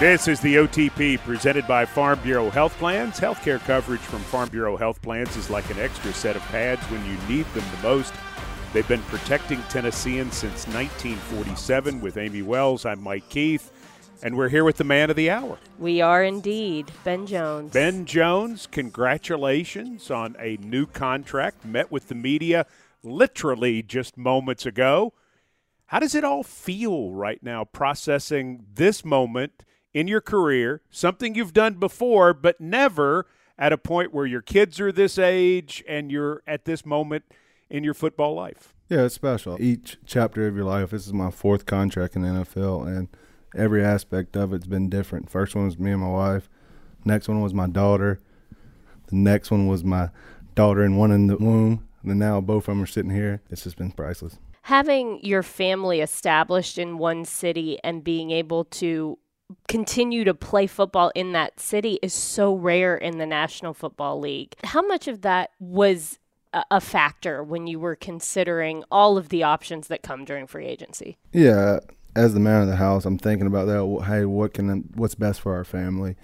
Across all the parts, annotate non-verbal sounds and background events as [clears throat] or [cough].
This is the OTP presented by Farm Bureau Health Plans. Healthcare coverage from Farm Bureau Health Plans is like an extra set of pads when you need them the most. They've been protecting Tennesseans since 1947 with Amie Wells. I'm Mike Keith, and we're here with the man of the hour. We are indeed. Ben Jones. Ben Jones, congratulations on a new contract. Met with the media literally just moments ago. How does it all feel right now processing this moment in your career, something you've done before, but never at a point where your kids are this age and you're at this moment in your football life? Yeah, it's special. Each chapter of your life, this is my fourth contract in the NFL, and every aspect of it's been different. First one was me and my wife. Next one was my daughter. The next one was my daughter and one in the womb. And now both of them are sitting here. It's just been priceless. Having your family established in one city and being able to continue to play football in that city is so rare in the National Football League. How much of that was a, a factor when you were considering all of the options that come during free agency? Yeah, as the man of the house, I'm thinking about that. Hey, what can what's best for our family?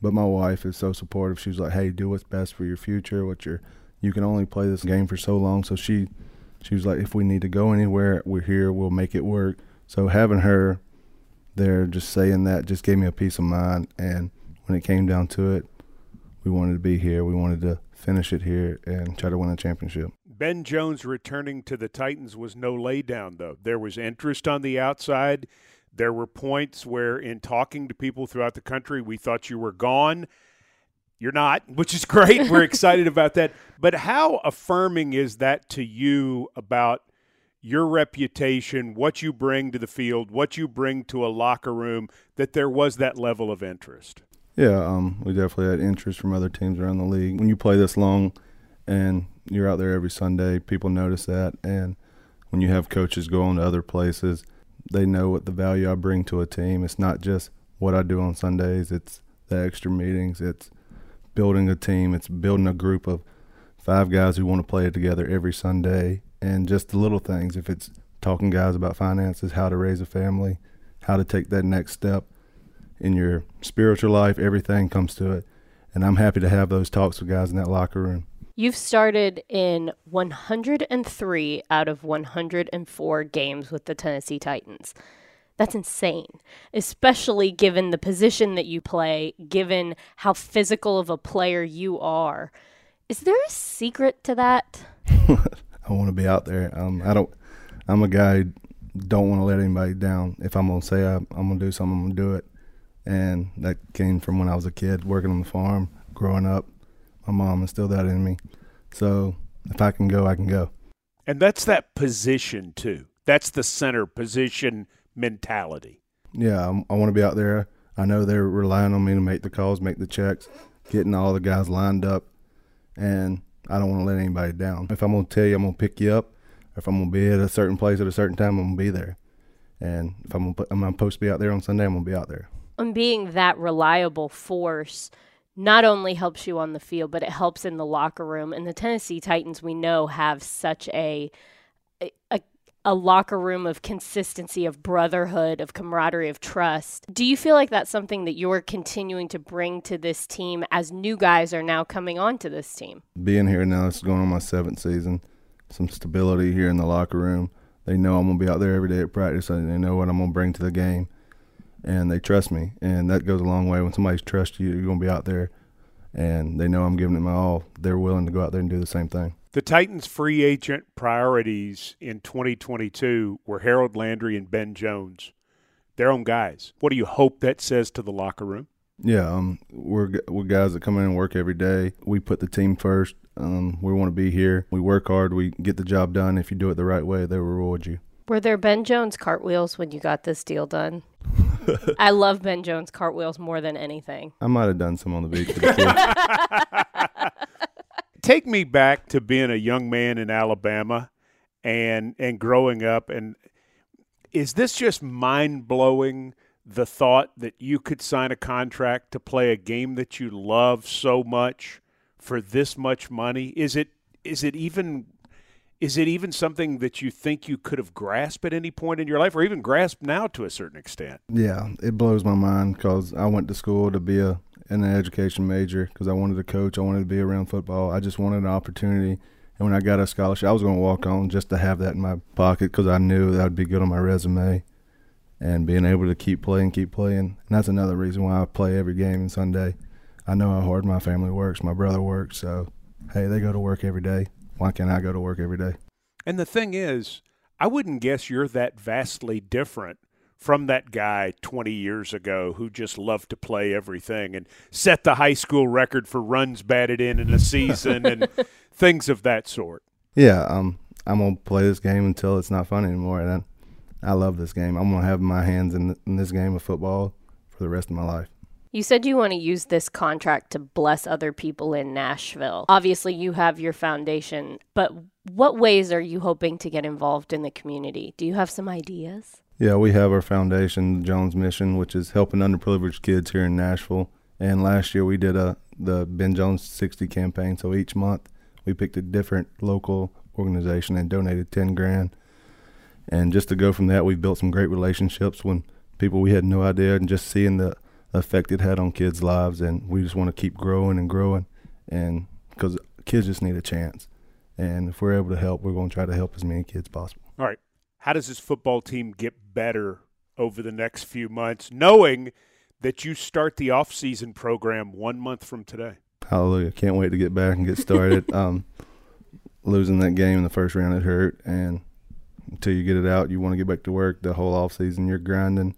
But my wife is so supportive. She's like, "Hey, do what's best for your future. What your you can only play this game for so long." So she she was like, "If we need to go anywhere, we're here. We'll make it work." So having her there just saying that just gave me a peace of mind. And when it came down to it, we wanted to be here. We wanted to finish it here and try to win a championship. Ben Jones returning to the Titans was no laydown, though. There was interest on the outside. There were points where, in talking to people throughout the country, we thought you were gone. You're not, which is [laughs] great. We're excited about that. But how affirming is that to you about your reputation, what you bring to the field, what you bring to a locker room, that there was that level of interest? Yeah, um, we definitely had interest from other teams around the league. When you play this long and you're out there every Sunday, people notice that. And when you have coaches going to other places, they know what the value I bring to a team. It's not just what I do on Sundays, it's the extra meetings, it's building a team, it's building a group of five guys who want to play together every Sunday and just the little things. If it's talking guys about finances, how to raise a family, how to take that next step in your spiritual life, everything comes to it. And I'm happy to have those talks with guys in that locker room. You've started in 103 out of 104 games with the Tennessee Titans. That's insane, especially given the position that you play, given how physical of a player you are. Is there a secret to that? [laughs] I want to be out there. Um, I don't. I'm a guy who don't want to let anybody down. If I'm gonna say I, I'm gonna do something, I'm gonna do it. And that came from when I was a kid, working on the farm, growing up. My mom instilled that in me. So if I can go, I can go. And that's that position too. That's the center position mentality. Yeah, I'm, I want to be out there. I know they're relying on me to make the calls, make the checks, getting all the guys lined up, and I don't want to let anybody down. If I'm going to tell you I'm going to pick you up, if I'm going to be at a certain place at a certain time, I'm going to be there. And if I'm, gonna, I'm supposed to be out there on Sunday, I'm going to be out there. And being that reliable force not only helps you on the field, but it helps in the locker room. And the Tennessee Titans, we know, have such a a, a locker room of consistency, of brotherhood, of camaraderie, of trust. Do you feel like that's something that you're continuing to bring to this team as new guys are now coming onto this team? Being here now, it's going on my seventh season. Some stability here in the locker room. They know I'm to be out there every day at practice, and they know what I'm to bring to the game, and they trust me. And that goes a long way. When somebody trusts you, you're going to be out there, and they know I'm giving it my all. They're willing to go out there and do the same thing. The Titans' free agent priorities in 2022 were Harold Landry and Ben Jones, their own guys. What do you hope that says to the locker room? Yeah, um, we're we're guys that come in and work every day. We put the team first. Um, we want to be here. We work hard. We get the job done. If you do it the right way, they reward you. Were there Ben Jones cartwheels when you got this deal done? I love Ben Jones cartwheels more than anything. I might have done some on the beach. For the [laughs] kids. take me back to being a young man in Alabama and and growing up and is this just mind blowing the thought that you could sign a contract to play a game that you love so much for this much money is it is it even is it even something that you think you could have grasped at any point in your life or even grasped now to a certain extent? Yeah, it blows my mind because I went to school to be a an education major because I wanted to coach. I wanted to be around football. I just wanted an opportunity. And when I got a scholarship, I was going to walk on just to have that in my pocket because I knew that would be good on my resume and being able to keep playing, keep playing. And that's another reason why I play every game and Sunday. I know how hard my family works. My brother works, so hey, they go to work every day. Why can't I go to work every day? And the thing is, I wouldn't guess you're that vastly different from that guy 20 years ago who just loved to play everything and set the high school record for runs batted in in a season and [laughs] things of that sort. Yeah, um, I'm gonna play this game until it's not fun anymore, and I, I love this game. I'm gonna have my hands in, in this game of football for the rest of my life. You said you want to use this contract to bless other people in Nashville. Obviously, you have your foundation, but what ways are you hoping to get involved in the community? Do you have some ideas? Yeah, we have our foundation, Jones Mission, which is helping underprivileged kids here in Nashville. And last year we did a the Ben Jones 60 campaign. So each month we picked a different local organization and donated 10 grand. And just to go from that, we've built some great relationships when people we had no idea, and just seeing the effect it had on kids' lives, and we just want to keep growing and growing, and because kids just need a chance, and if we're able to help, we're going to try to help as many kids possible. All right, how does this football team get better over the next few months, knowing that you start the off-season program one month from today? Hallelujah! Can't wait to get back and get started. [laughs] um, losing that game in the first round it hurt, and until you get it out, you want to get back to work. The whole off season, you're grinding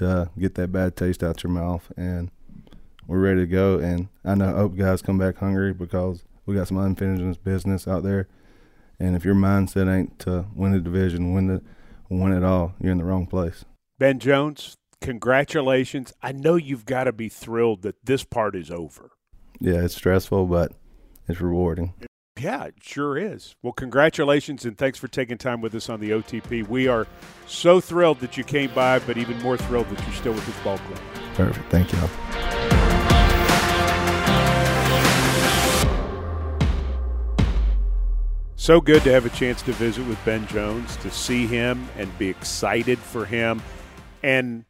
to get that bad taste out your mouth, and we're ready to go. And I know I hope guys come back hungry because we got some unfinished business out there. And if your mindset ain't to win the division, win the win it all, you're in the wrong place. Ben Jones, congratulations. I know you've got to be thrilled that this part is over. Yeah, it's stressful, but it's rewarding. Yeah, it sure is. Well, congratulations and thanks for taking time with us on the OTP. We are so thrilled that you came by, but even more thrilled that you're still with this ball club. Perfect. Thank you. So good to have a chance to visit with Ben Jones, to see him and be excited for him. And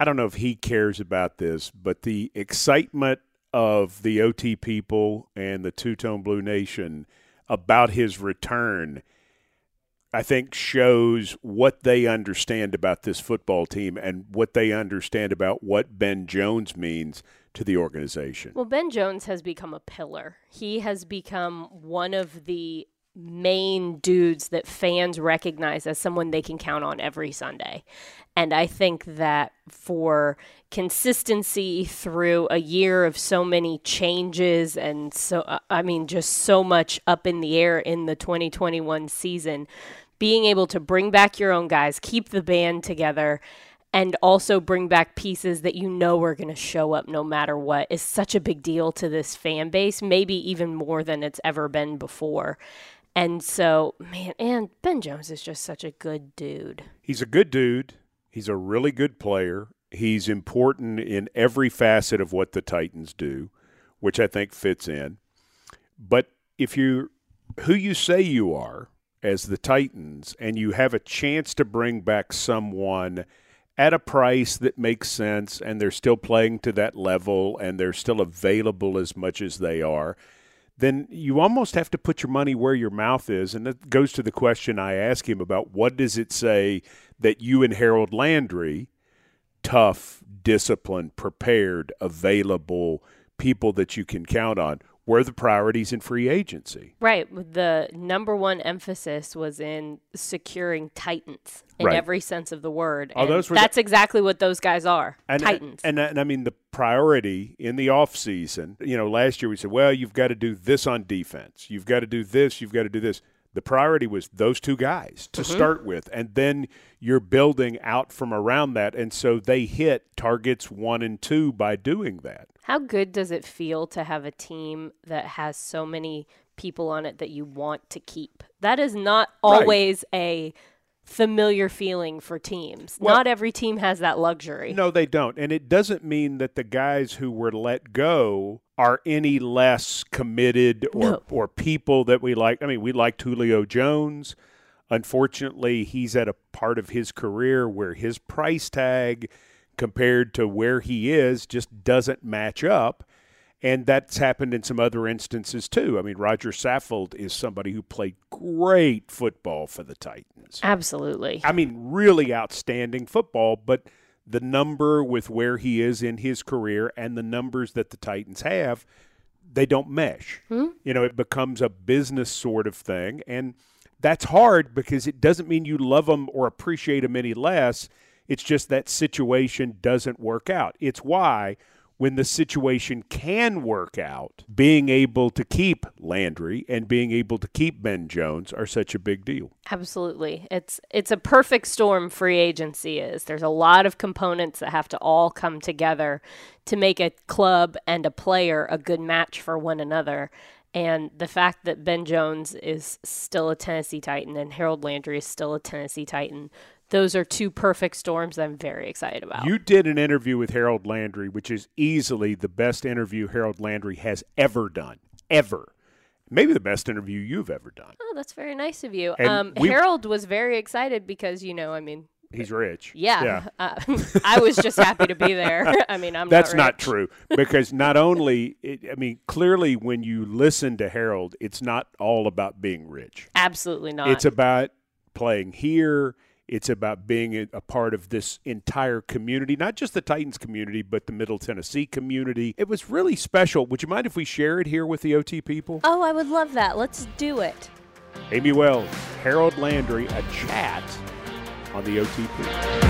I don't know if he cares about this, but the excitement of the OT people and the Two Tone Blue Nation about his return, I think shows what they understand about this football team and what they understand about what Ben Jones means to the organization. Well, Ben Jones has become a pillar. He has become one of the main dudes that fans recognize as someone they can count on every Sunday. And I think that for consistency through a year of so many changes and so, uh, I mean, just so much up in the air in the 2021 season, being able to bring back your own guys, keep the band together, and also bring back pieces that you know are going to show up no matter what is such a big deal to this fan base, maybe even more than it's ever been before. And so, man, and Ben Jones is just such a good dude. He's a good dude. He's a really good player. He's important in every facet of what the Titans do, which I think fits in. But if you're who you say you are as the Titans and you have a chance to bring back someone at a price that makes sense and they're still playing to that level and they're still available as much as they are – then you almost have to put your money where your mouth is. And that goes to the question I ask him about what does it say that you and Harold Landry, tough, disciplined, prepared, available people that you can count on, were the priorities in free agency. Right. The number one emphasis was in securing Titans in Right. every sense of the word. Oh, And those were that's exactly what those guys are. And, uh, Titans. And, uh, and I mean, the priority in the offseason, you know, last year we said, well, you've got to do this on defense. You've got to do this. You've got to do this. The priority was those two guys to mm-hmm. start with. And then you're building out from around that. And so they hit targets one and two by doing that. How good does it feel to have a team that has so many people on it that you want to keep? That is not Right. always a familiar feeling for teams. Well- not every team has that luxury. No, they don't. And it doesn't mean that the guys who were let go are any less committed or, No. or people that we like. I mean, we liked Julio Jones. Unfortunately, he's at a part of his career where his price tag compared to where he is just doesn't match up. And that's happened in some other instances too. I mean, Rodger Saffold is somebody who played great football for the Titans. Absolutely. I mean, really outstanding football, but the number with where he is in his career and the numbers that the Titans have, they don't mesh. Hmm? You know, it becomes a business sort of thing. And that's hard because it doesn't mean you love them or appreciate them any less. It's just that situation doesn't work out. It's why when the situation can work out, being able to keep Landry and being able to keep Ben Jones are such a big deal. Absolutely. It's it's a perfect storm free agency is. There's a lot of components that have to all come together to make a club and a player a good match for one another. And the fact that Ben Jones is still a Tennessee Titan and Harold Landry is still a Tennessee Titan, those are two perfect storms that I'm very excited about. You did an interview with Harold Landry, which is easily the best interview Harold Landry has ever done. Ever. Maybe the best interview you've ever done. oh, that's very nice of you. Um, we- Harold was very excited because, you know, I mean, He's rich. yeah, [laughs] Uh, I was just happy to be there. [laughs] I mean, I'm That's not, not true because not only, it, I mean, clearly when you listen to Harold, it's not all about being rich. Absolutely not. It's about playing here. It's about being a, a part of this entire community, not just the Titans community, but the Middle Tennessee community. It was really special. Would you mind if we share it here with the OT people? Oh, I would love that. Let's do it. Amie Wells, Harold Landry, a chat on the OTP.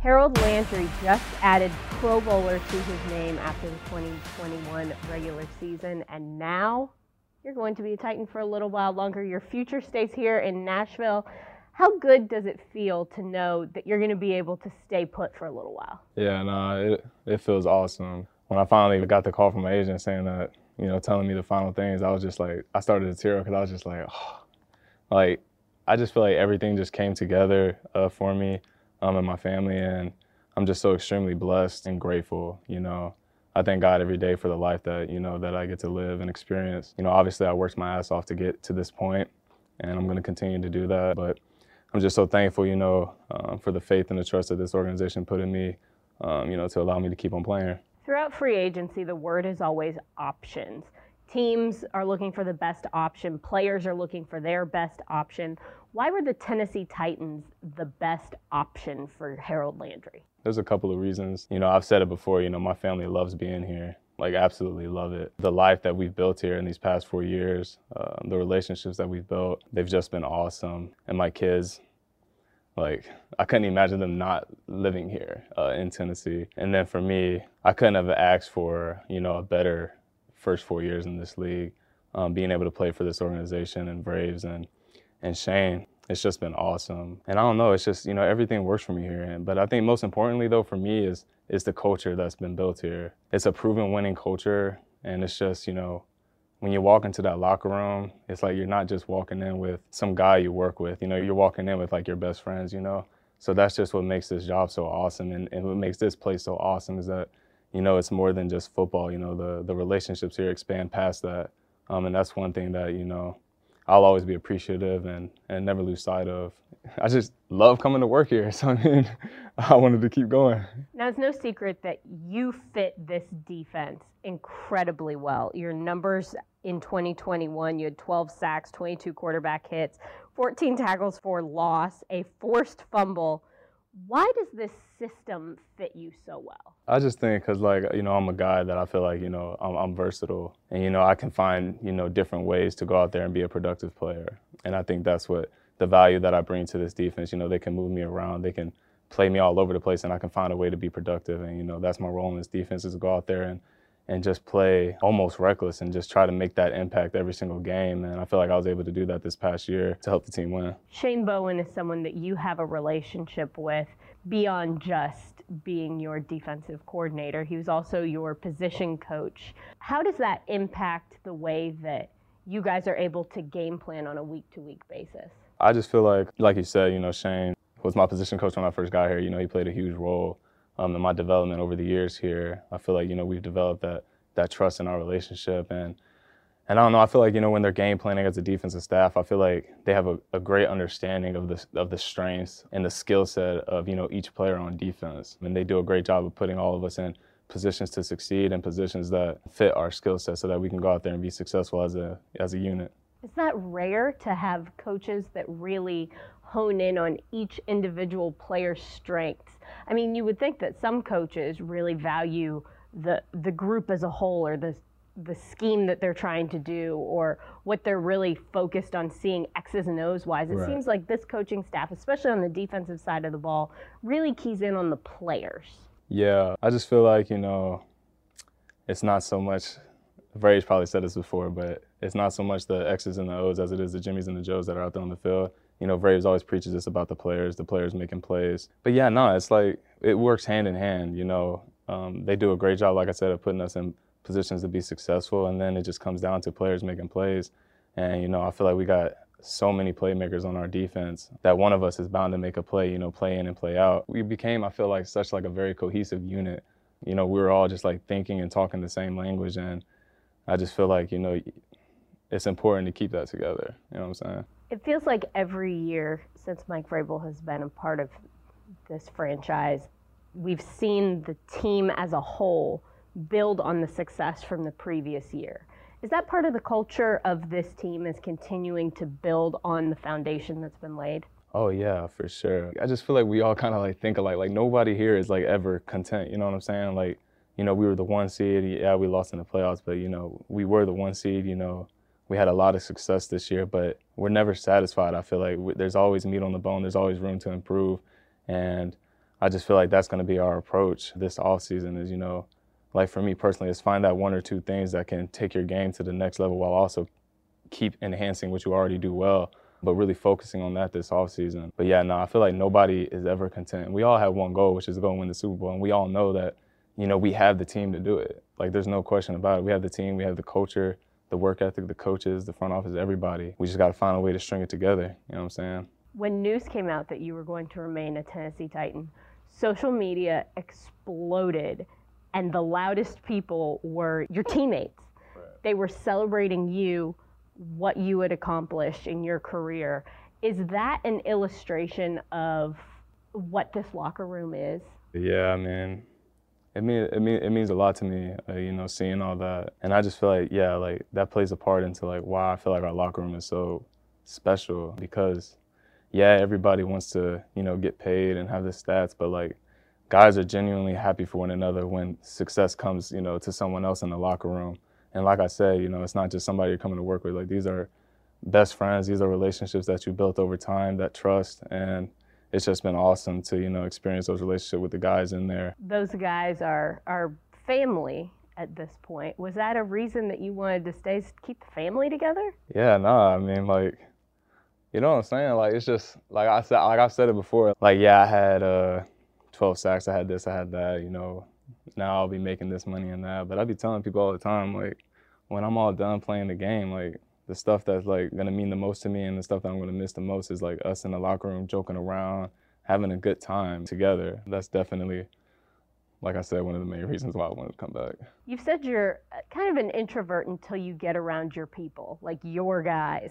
Harold Landry just added Pro Bowler to his name after the 2021 regular season, and now you're going to be a Titan for a little while longer. Your future stays here in Nashville. How good does it feel to know that you're going to be able to stay put for a little while? Yeah, no, it it feels awesome. When I finally got the call from my agent saying that, you know, telling me the final things, I was just like, I started to tear up because I was just like, oh, like, I just feel like everything just came together uh, for me um, and my family, and I'm just so extremely blessed and grateful. You know, I thank God every day for the life that you know that I get to live and experience. You know, obviously I worked my ass off to get to this point, and I'm going to continue to do that, but. I'm just so thankful, you know, um, for the faith and the trust that this organization put in me, um, you know, to allow me to keep on playing. Throughout free agency, the word is always options. Teams are looking for the best option, players are looking for their best option. Why were the Tennessee Titans the best option for Harold Landry? There's a couple of reasons. You know, I've said it before, you know, my family loves being here. Like, absolutely love it. The life that we've built here in these past four years, uh, the relationships that we've built, they've just been awesome. And my kids, like, I couldn't imagine them not living here uh, in Tennessee. And then for me, I couldn't have asked for, you know, a better first four years in this league, um, being able to play for this organization and Vrabes and, and Shane. It's just been awesome. And I don't know, it's just, you know, everything works for me here. But I think most importantly, though, for me is, is the culture that's been built here. It's a proven winning culture. And it's just, you know, when you walk into that locker room, it's like you're not just walking in with some guy you work with. You know, you're walking in with like your best friends, you know? So that's just what makes this job so awesome. And, and what makes this place so awesome is that, you know, it's more than just football. You know, the, the relationships here expand past that. Um, and that's one thing that, you know, I'll always be appreciative and, and never lose sight of. I just love coming to work here. [laughs] So, I mean, I wanted to keep going. Now, it's no secret that you fit this defense incredibly well. Your numbers in 2021, you had 12 sacks, 22 quarterback hits, 14 tackles for loss, a forced fumble. Why does this system fit you so well? I just think because, like, you know, I'm a guy that I feel like, you know, I'm, I'm versatile and, you know, I can find, you know, different ways to go out there and be a productive player. And I think that's what the value that I bring to this defense. You know, they can move me around, they can play me all over the place, and I can find a way to be productive. And, you know, that's my role in this defense is to go out there and, and just play almost reckless and just try to make that impact every single game. And I feel like I was able to do that this past year to help the team win. Shane Bowen is someone that you have a relationship with beyond just being your defensive coordinator. He was also your position coach. How does that impact the way that you guys are able to game plan on a week to week basis? I just feel like, like you said, you know, Shane, was my position coach when I first got here. You know, he played a huge role um, in my development over the years here. I feel like you know we've developed that that trust in our relationship and and I don't know. I feel like you know when they're game planning as a defensive staff, I feel like they have a, a great understanding of the of the strengths and the skill set of you know each player on defense, and they do a great job of putting all of us in positions to succeed and positions that fit our skill set, so that we can go out there and be successful as a as a unit. Is that rare to have coaches that really hone in on each individual player's strengths? I mean, you would think that some coaches really value the the group as a whole or the the scheme that they're trying to do or what they're really focused on seeing X's and O's wise. It Right. seems like this coaching staff, especially on the defensive side of the ball, really keys in on the players. Yeah, I just feel like, you know, it's not so much, Vray's probably said this before, but it's not so much the X's and the O's as it is the Jimmys and the Joes that are out there on the field. You know, Vrabes always preaches this about the players, the players making plays. But yeah, no, it's like it works hand in hand. You know, um, they do a great job, like I said, of putting us in positions to be successful, and then it just comes down to players making plays. And you know, I feel like we got so many playmakers on our defense that one of us is bound to make a play. You know, play in and play out. We became, I feel like, such like a very cohesive unit. You know, we were all just like thinking and talking the same language, and I just feel like you know, it's important to keep that together. You know what I'm saying? It feels like every year since Mike Vrabel has been a part of this franchise, we've seen the team as a whole build on the success from the previous year. Is that part of the culture of this team is continuing to build on the foundation that's been laid? Oh yeah, for sure. I just feel like we all kind of like think alike. Like nobody here is like ever content. You know what I'm saying? Like, you know, we were the one seed. Yeah, we lost in the playoffs, but you know, we were the one seed. You know, we had a lot of success this year, but we're never satisfied. I feel like there's always meat on the bone. There's always room to improve, and I just feel like that's going to be our approach this off season. Is you know, like for me personally, is find that one or two things that can take your game to the next level while also keep enhancing what you already do well but really focusing on that this offseason. But yeah, no, I feel like nobody is ever content. We all have one goal, which is to go win the Super Bowl. And we all know that, you know, we have the team to do it. Like, there's no question about it. We have the team, we have the culture, the work ethic, the coaches, the front office, everybody. We just got to find a way to string it together. You know what I'm saying? When news came out that you were going to remain a Tennessee Titan, social media exploded, and the loudest people were your teammates. They were celebrating you, what you had accomplished in your career. Is that an illustration of what this locker room is? Yeah, I mean, it mean it mean it means a lot to me, uh, you know, seeing all that, and I just feel like yeah, like that plays a part into like why I feel like our locker room is so special because yeah, everybody wants to you know get paid and have the stats, but like guys are genuinely happy for one another when success comes you know to someone else in the locker room, and like I said, you know, it's not just somebody you're coming to work with, like these are best friends, these are relationships that you built over time, that trust, and it's just been awesome to you know experience those relationships with the guys in there. Those guys are are family at this point. Was that a reason that you wanted to stay keep the family together? Yeah, nah, I mean like you know what I'm saying? Like it's just like I said like I've said it before. Like yeah, I had uh 12 sacks, I had this, I had that, you know. Now I'll be making this money and that. But I be telling people all the time, like, when I'm all done playing the game, like the stuff that's like gonna mean the most to me and the stuff that I'm gonna miss the most is like us in the locker room joking around, having a good time together. That's definitely like I said, one of the main reasons why I wanted to come back. You've said you're uh, kind of an introvert until you get around your people, like your guys.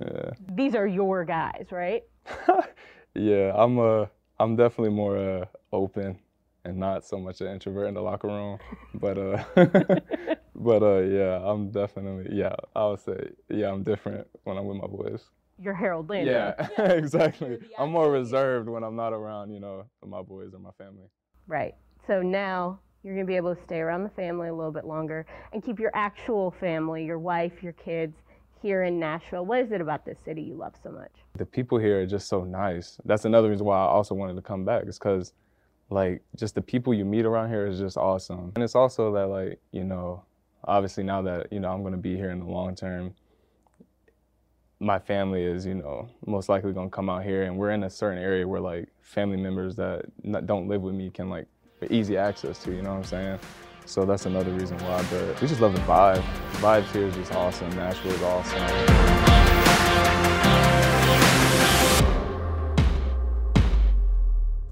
Yeah. These are your guys, right? [laughs] yeah, I'm uh I'm definitely more uh open and not so much an introvert in the locker room. But uh [laughs] but uh yeah, I'm definitely yeah, I would say yeah, I'm different when I'm with my boys. You're Harold Landry. Yeah, [laughs] exactly. I'm more reserved when I'm not around, you know, my boys or my family. Right. So now you're going to be able to stay around the family a little bit longer and keep your actual family, your wife, your kids here in Nashville. What is it about this city you love so much? The people here are just so nice. That's another reason why I also wanted to come back is cuz like just the people you meet around here is just awesome. And it's also that like, you know, obviously now that, you know, I'm going to be here in the long term, my family is, you know, most likely going to come out here and we're in a certain area where like family members that don't live with me can like easy access to, you know what I'm saying? So that's another reason why, but we just love the vibe. The vibe here is just awesome. Nashville is awesome.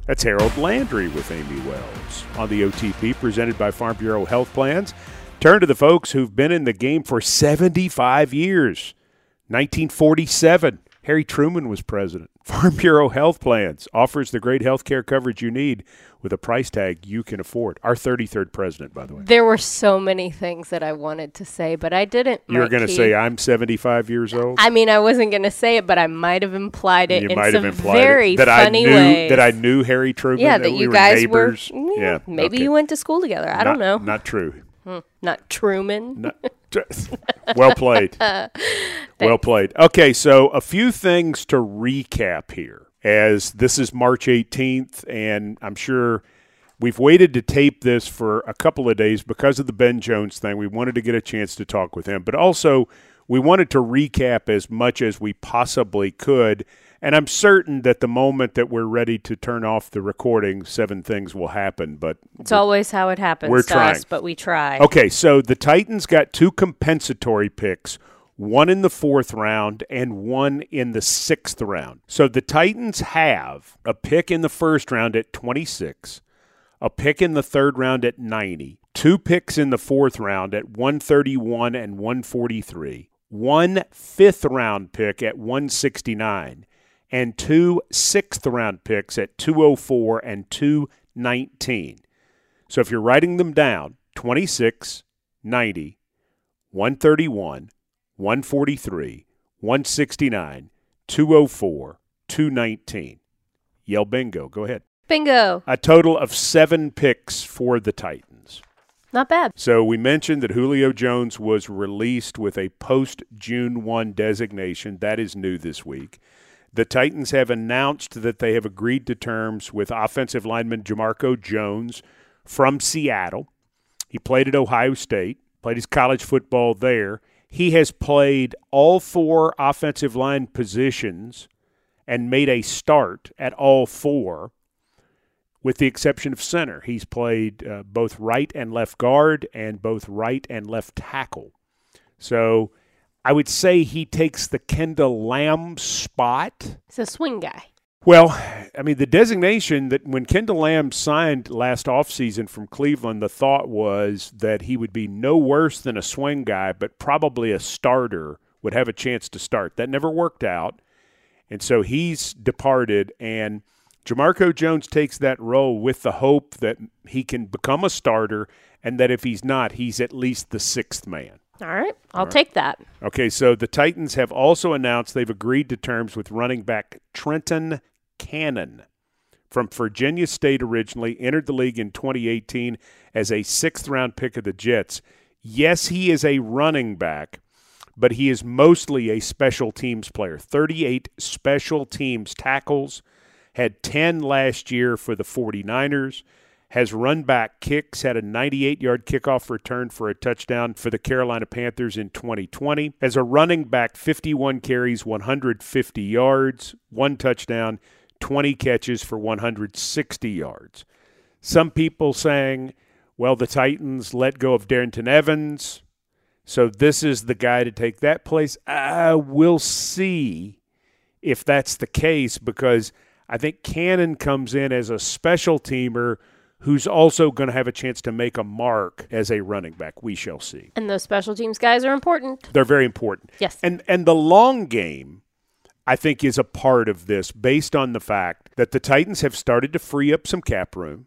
That's Harold Landry with Amie Wells on the OTP, presented by Farm Bureau Health Plans. Turn to the folks who've been in the game for 75 years. 1947, Harry Truman was president. [laughs] Farm Bureau Health Plans offers the great health care coverage you need with a price tag you can afford. Our 33rd president, by the way. There were so many things that I wanted to say, but I didn't. You were going to say I'm 75 years old. I mean, I wasn't going to say it, but I might have implied it you in might some have implied very it. that funny I knew ways. that I knew Harry Truman. yeah, that, that we you were guys neighbors. were. mm, yeah, maybe okay. you went to school together. I don't know. Not- Not true. Not Truman. Not- [laughs] well played. [laughs] well played. Okay, so a few things to recap here. As this is March 18th, and I'm sure we've waited to tape this for a couple of days because of the Ben Jones thing. We wanted to get a chance to talk with him, but also we wanted to recap as much as we possibly could. And I'm certain that the moment that we're ready to turn off the recording, seven things will happen. But It's always how it happens We're to trying. us, but we try. Okay, so the Titans got two compensatory picks, one in the fourth round and one in the sixth round. So the Titans have a pick in the first round at 26, a pick in the third round at 90, two picks in the fourth round at 131 and 143, one fifth round pick at 169, and two sixth round picks at 204 and 219. So if you're writing them down, 26, 90, 131, 143, 169, 204, 219. Yell bingo. Go ahead. Bingo. A total of seven picks for the Titans. Not bad. So we mentioned that Julio Jones was released with a post June 1 designation. That is new this week. The Titans have announced that they have agreed to terms with offensive lineman Jamarco Jones from Seattle. He played at Ohio State, played his college football there. He has played all four offensive line positions and made a start at all four with the exception of center. He's played uh, both right and left guard and both right and left tackle. So I would say he takes the Kendall Lamm spot. He's a swing guy. Well, I mean, the designation that when Kendall Lamm signed last offseason from Cleveland, the thought was that he would be no worse than a swing guy, but probably a starter would have a chance to start. That never worked out. And so he's departed, and Jamarco Jones takes that role with the hope that he can become a starter, and that if he's not, he's at least the sixth man. All right. I'll take that. Okay, so the Titans have also announced they've agreed to terms with running back Trenton Cannon from Virginia State originally, entered the league in 2018 as a sixth round pick of the Jets. Yes, he is a running back, but he is mostly a special teams player. 38 special teams tackles, had 10 last year for the 49ers has run back kicks, had a 98 yard kickoff return for a touchdown for the Carolina Panthers in 2020. As a running back, 51 carries, 150 yards, one touchdown, 20 catches for 160 yards. Some people saying, well, the Titans let go of Darrynton Evans, so this is the guy to take that place. Uh, we'll see if that's the case because I think Cannon comes in as a special teamer who's also going to have a chance to make a mark as a running back. We shall see. And those special teams guys are important. They're very important. Yes. And and the long game I think is a part of this based on the fact that the Titans have started to free up some cap room.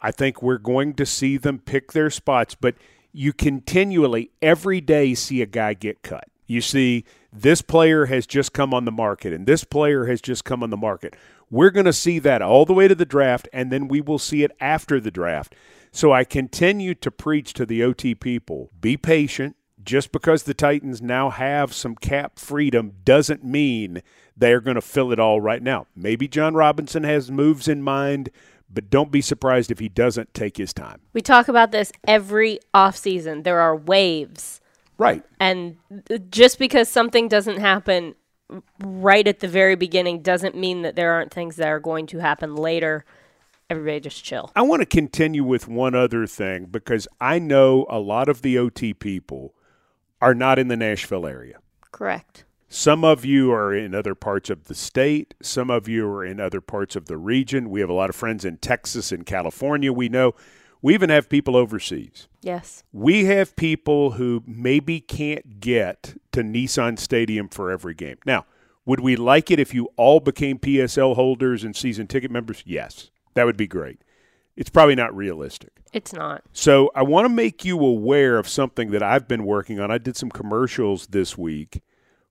I think we're going to see them pick their spots, but you continually every day see a guy get cut. You see this player has just come on the market and this player has just come on the market. We're going to see that all the way to the draft and then we will see it after the draft. So I continue to preach to the OT people, be patient. Just because the Titans now have some cap freedom doesn't mean they're going to fill it all right now. Maybe Jon Robinson has moves in mind, but don't be surprised if he doesn't take his time. We talk about this every offseason. There are waves. Right. And just because something doesn't happen right at the very beginning doesn't mean that there aren't things that are going to happen later. Everybody just chill. I want to continue with one other thing because I know a lot of the OT people are not in the Nashville area. Correct. Some of you are in other parts of the state. Some of you are in other parts of the region. We have a lot of friends in Texas and California. We know we even have people overseas. Yes. We have people who maybe can't get to Nissan Stadium for every game. Now, would we like it if you all became PSL holders and season ticket members? Yes, that would be great. It's probably not realistic. It's not. So I want to make you aware of something that I've been working on. I did some commercials this week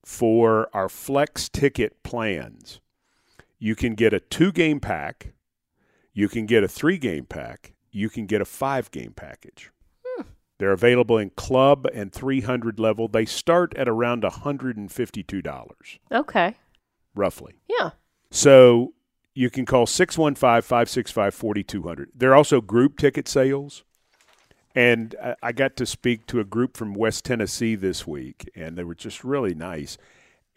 for our flex ticket plans. You can get a two game pack, you can get a three game pack, you can get a five game package. They're available in club and 300 level. They start at around $152, Okay. roughly. Yeah. So you can call 615 565 4200. There are also group ticket sales. And I- I got to speak to a group from West Tennessee this week, and they were just really nice.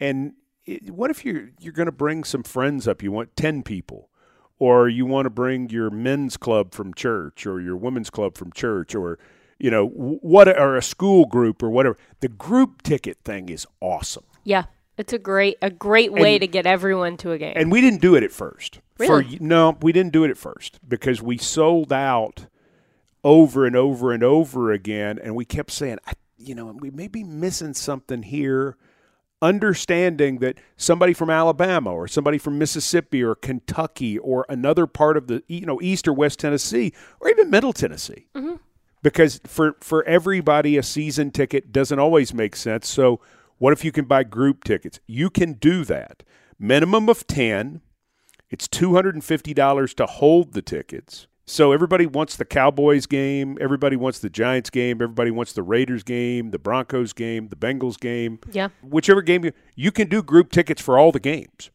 And it, what if you're, you're going to bring some friends up? You want 10 people, or you want to bring your men's club from church, or your women's club from church, or you know what, or a school group, or whatever. The group ticket thing is awesome. Yeah. It's a great a great way And- to get everyone to a game. And we didn't do it at first. Really? For, no, we didn't do it at first because we sold out over and over and over again, and we kept saying, I, you know, we may be missing something here. Understanding that somebody from Alabama or somebody from Mississippi or Kentucky or another part of the you know East or West Tennessee or even Middle Tennessee, mm-hmm. because for for everybody a season ticket doesn't always make sense. So what if you can buy group tickets? You can do that. Minimum of 10. It's $250 to hold the tickets. So everybody wants the Cowboys game, everybody wants the Giants game, everybody wants the Raiders game, the Broncos game, the Bengals game. yeah. Whichever game you, you can do group tickets for all the games.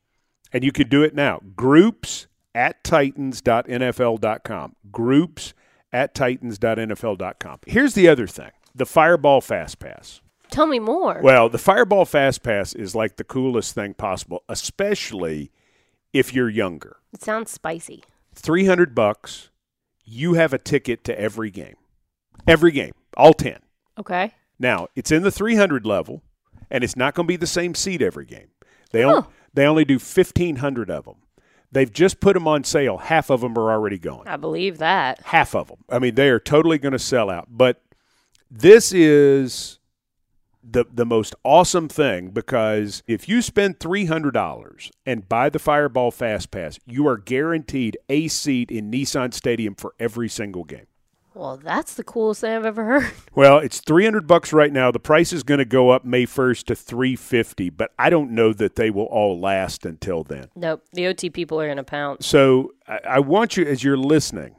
And you can do it now. Groups at titans.nfl.com. Groups at titans.nfl.com. Here's the other thing. The Fireball Fast Pass. Tell me more. Well, the Fireball Fast Pass is like the coolest thing possible, especially if you're younger. it sounds spicy. 300 bucks, you have a ticket to every game. Every game, all 10. Okay. Now, it's in the 300 level and it's not going to be the same seat every game. They on- Huh. they only do 1500 of them. They've just put them on sale. Half of them are already gone. I believe that. half of them. I mean, they are totally going to sell out. But this is the the most awesome thing because if you spend three hundred dollars and buy the Fireball Fast Pass, you are guaranteed a seat in Nissan Stadium for every single game. Well, that's the coolest thing I've ever heard. [laughs] Well, it's three hundred bucks right now. The price is going to go up May first to three fifty, but I don't know that they will all last until then. Nope. The OT people are gonna pounce. So I, I want you, as you're listening,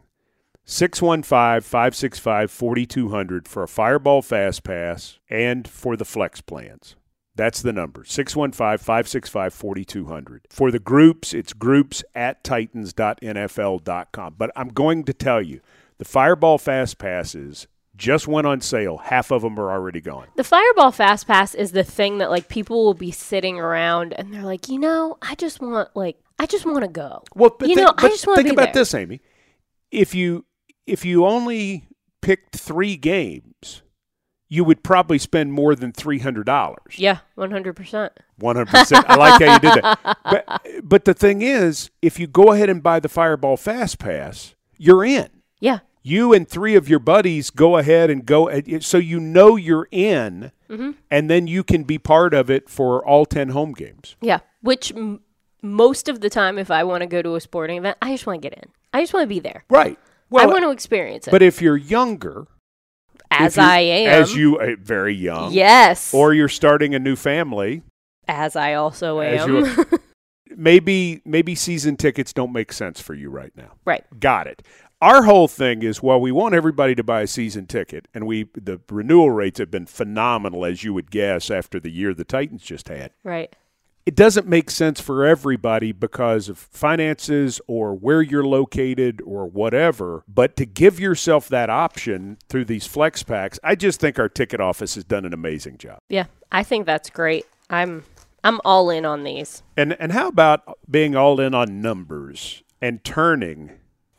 615 565 4200 for a Fireball Fast Pass and for the Flex plans. That's the number 615 565 4200. For the groups, it's groups at titans.nfl.com. But I'm going to tell you the Fireball Fast Passes just went on sale. Half of them are already gone. The Fireball Fast Pass is the thing that like people will be sitting around and they're like, you know, I just want like I just want to go. Well, but you think, know, I just want to think about there. this, Amie. If you if you only picked three games, you would probably spend more than three hundred dollars. Yeah, one hundred percent. One hundred percent. I like how you did that. [laughs] But but the thing is, if you go ahead and buy the Fireball Fast Pass, you're in. Yeah. You and three of your buddies go ahead and go, so you know you're in, Mm-hmm. and then you can be part of it for all ten home games. Yeah. Which m- most of the time, if I want to go to a sporting event, I just want to get in. I just want to be there. Right. I want to experience it. but if you're younger, as you're- I am. as you uh, very young, Yes. or you're starting a new family, as I also as am. you [laughs] maybe maybe season tickets don't make sense for you right now. right. Got it. Our whole thing is well, we want everybody to buy a season ticket, and we the renewal rates have been phenomenal, as you would guess, after the year the Titans just had. Right. It doesn't make sense for everybody because of finances or where you're located or whatever. But to give yourself that option through these flex packs, I just think our ticket office has done an amazing job. Yeah. I think that's great. I'm I'm all in on these. And and how about being all in on numbers and turning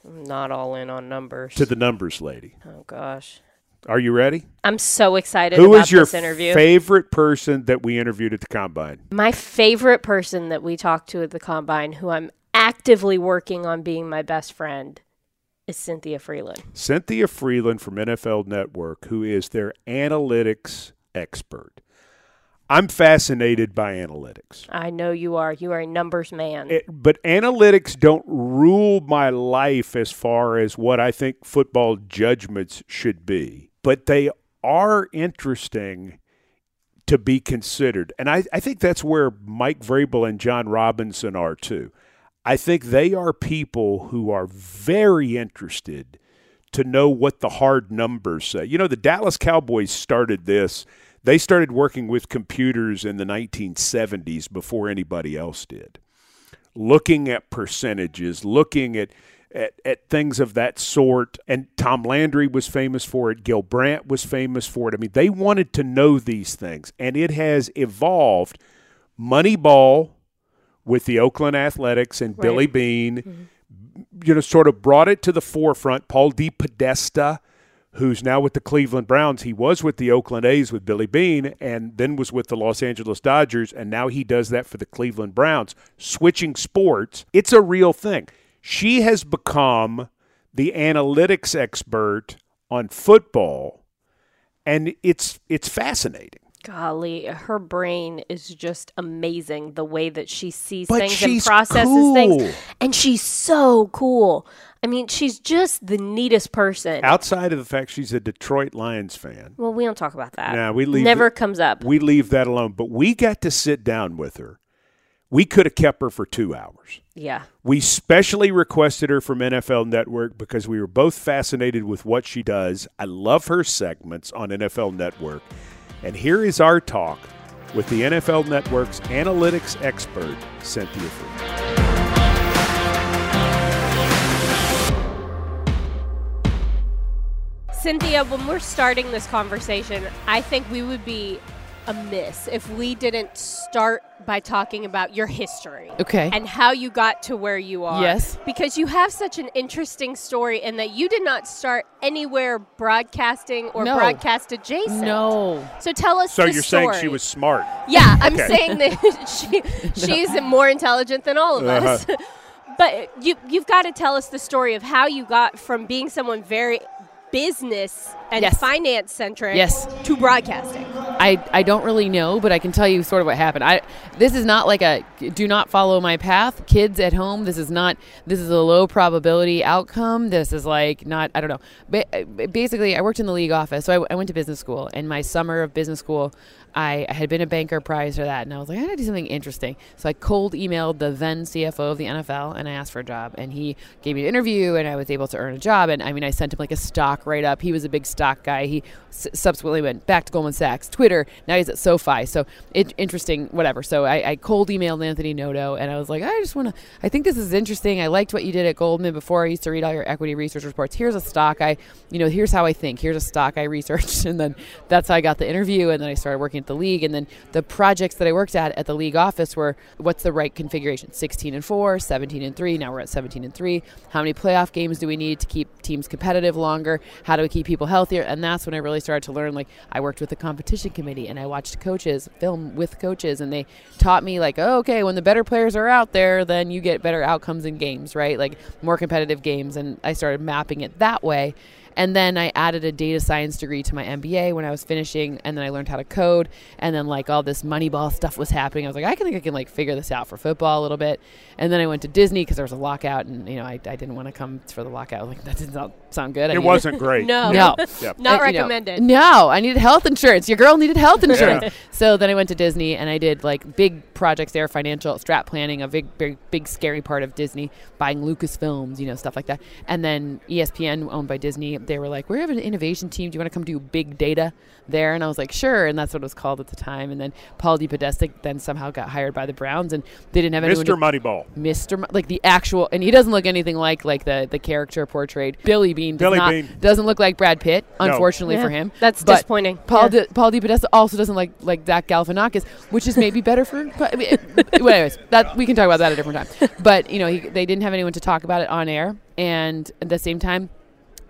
I'm not all in on numbers. to the numbers lady? oh gosh. Are you ready? I'm so excited Who about is your this interview. favorite person that we interviewed at the combine? my favorite person that we talked to at the combine, who I'm actively working on being my best friend, is Cynthia Frelund. Cynthia Frelund from NFL Network, who is their analytics expert. I'm fascinated by analytics. I know you are. You are a numbers man. It- but analytics don't rule my life as far as what I think football judgments should be, but they are interesting to be considered. And I, I think that's where Mike Vrabel and Jon Robinson are too. I think they are people who are very interested to know what the hard numbers say. You know, the Dallas Cowboys started this. They started working with computers in the 1970s before anybody else did. Looking at percentages, looking at, at, at things of that sort. And Tom Landry was famous for it. Gil Brandt was famous for it. I mean, they wanted to know these things. And it has evolved. Moneyball with the Oakland Athletics and Billy Right. Beane mm-hmm. you know, sort of brought it to the forefront. Paul DePodesta, who's now with the Cleveland Browns, he was with the Oakland A's with Billy Beane, and then was with the Los Angeles Dodgers, and now he does that for the Cleveland Browns. Switching sports, it's a real thing. She has become the analytics expert on football, and it's it's fascinating. Golly, her brain is just amazing. The way that she sees But things and processes cool. things, and she's so cool. I mean, she's just the neatest person. Outside of the fact she's a Detroit Lions fan, well, we don't talk about that. Nah, we leave Never it- comes up. we leave that alone. But we got to sit down with her. We could have kept her for two hours. yeah. We specially requested her from NFL Network because we were both fascinated with what she does. I love her segments on NFL Network. And here is our talk with the NFL Network's analytics expert, Cynthia Frelund. Cynthia, when we're starting this conversation, I think we would be amiss if we didn't start by talking about your history. Okay. And how you got to where you are. Yes. Because you have such an interesting story in that you did not start anywhere broadcasting or No. broadcast adjacent. no. So tell us So the you're saying she was smart. Yeah, I'm Okay. saying that [laughs] she she's [laughs] more intelligent than all of us. Uh-huh. [laughs] but you you've got to tell us the story of how you got from being someone very business and Yes. finance centric Yes. to broadcasting. I, I don't really know, but I can tell you sort of what happened. I this is not like a do not follow my path. Kids at home, this is not this is a low probability outcome. This is like not I don't know. Ba- basically, I worked in the league office, so I, I went to business school. And my summer of business school, I, had been a banker prior to that, and I was like, I gotta do something interesting. So I cold emailed the then CFO of the NFL and I asked for a job, and he gave me an interview, and I was able to earn a job. And I mean, I sent him like a stock write up. He was a big stock guy. He s- subsequently went back to Goldman Sachs, Twitter. Now he's at SoFi. So it, interesting, whatever. So I, I cold emailed Anthony Noto, and I was like, I just want to. I think this is interesting. I liked what you did at Goldman before. I used to read all your equity research reports. Here's a stock I, you know, here's how I think. Here's a stock I researched, [laughs] and then that's how I got the interview. And then I started working at the league, and then the projects that I worked at at the league office were what's the right configuration? 16 and 4, 17 and 3. Now we're at 17 and 3. How many playoff games do we need to keep teams competitive longer? How do we keep people healthier? And that's when I really started to learn. Like I worked with the competition committee, and I watched coaches film with coaches, and they taught me like, oh, okay, when the better players are out there, then you get better outcomes in games, right? Like more competitive games, and I started mapping it that way. And then I added a data science degree to my MBA when I was finishing, and then I learned how to code. And then like all this Moneyball stuff was happening. I was like, I can think I can like figure this out for football a little bit. And then I went to Disney because there was a lockout, and you know I, I didn't want to come for the lockout. I was like that did not sound good. I It needed- wasn't [laughs] great. No. No. Yep. Not uh, you know, recommended. no, I needed health insurance. Your girl needed health insurance. So then I went to Disney and I did like big projects there, financial strat planning, a big, big, big scary part of Disney, buying Lucasfilms, you know, stuff like that. And then ESPN, owned by Disney, they were like, "We have an innovation team. Do you want to come do big data there?" And I was like, "Sure." And that's what it was called at the time. And then Paul DePodesta then somehow got hired by the Browns, and they didn't have anyone. Mr. Moneyball. Mr. Mo- like the actual, and he doesn't look anything like like the the character portrayed. Billy Beane does Billy not Beane. doesn't look like Brad Pitt, No. unfortunately Yeah, for him. That's But disappointing. Paul Yeah. Di- Paul DePodesta also doesn't like like Zach Galifianakis, which is maybe better for. But, I mean, [laughs] anyways, that we can talk about that at a different time. But you know, he, they didn't have anyone to talk about it on air, and at the same time.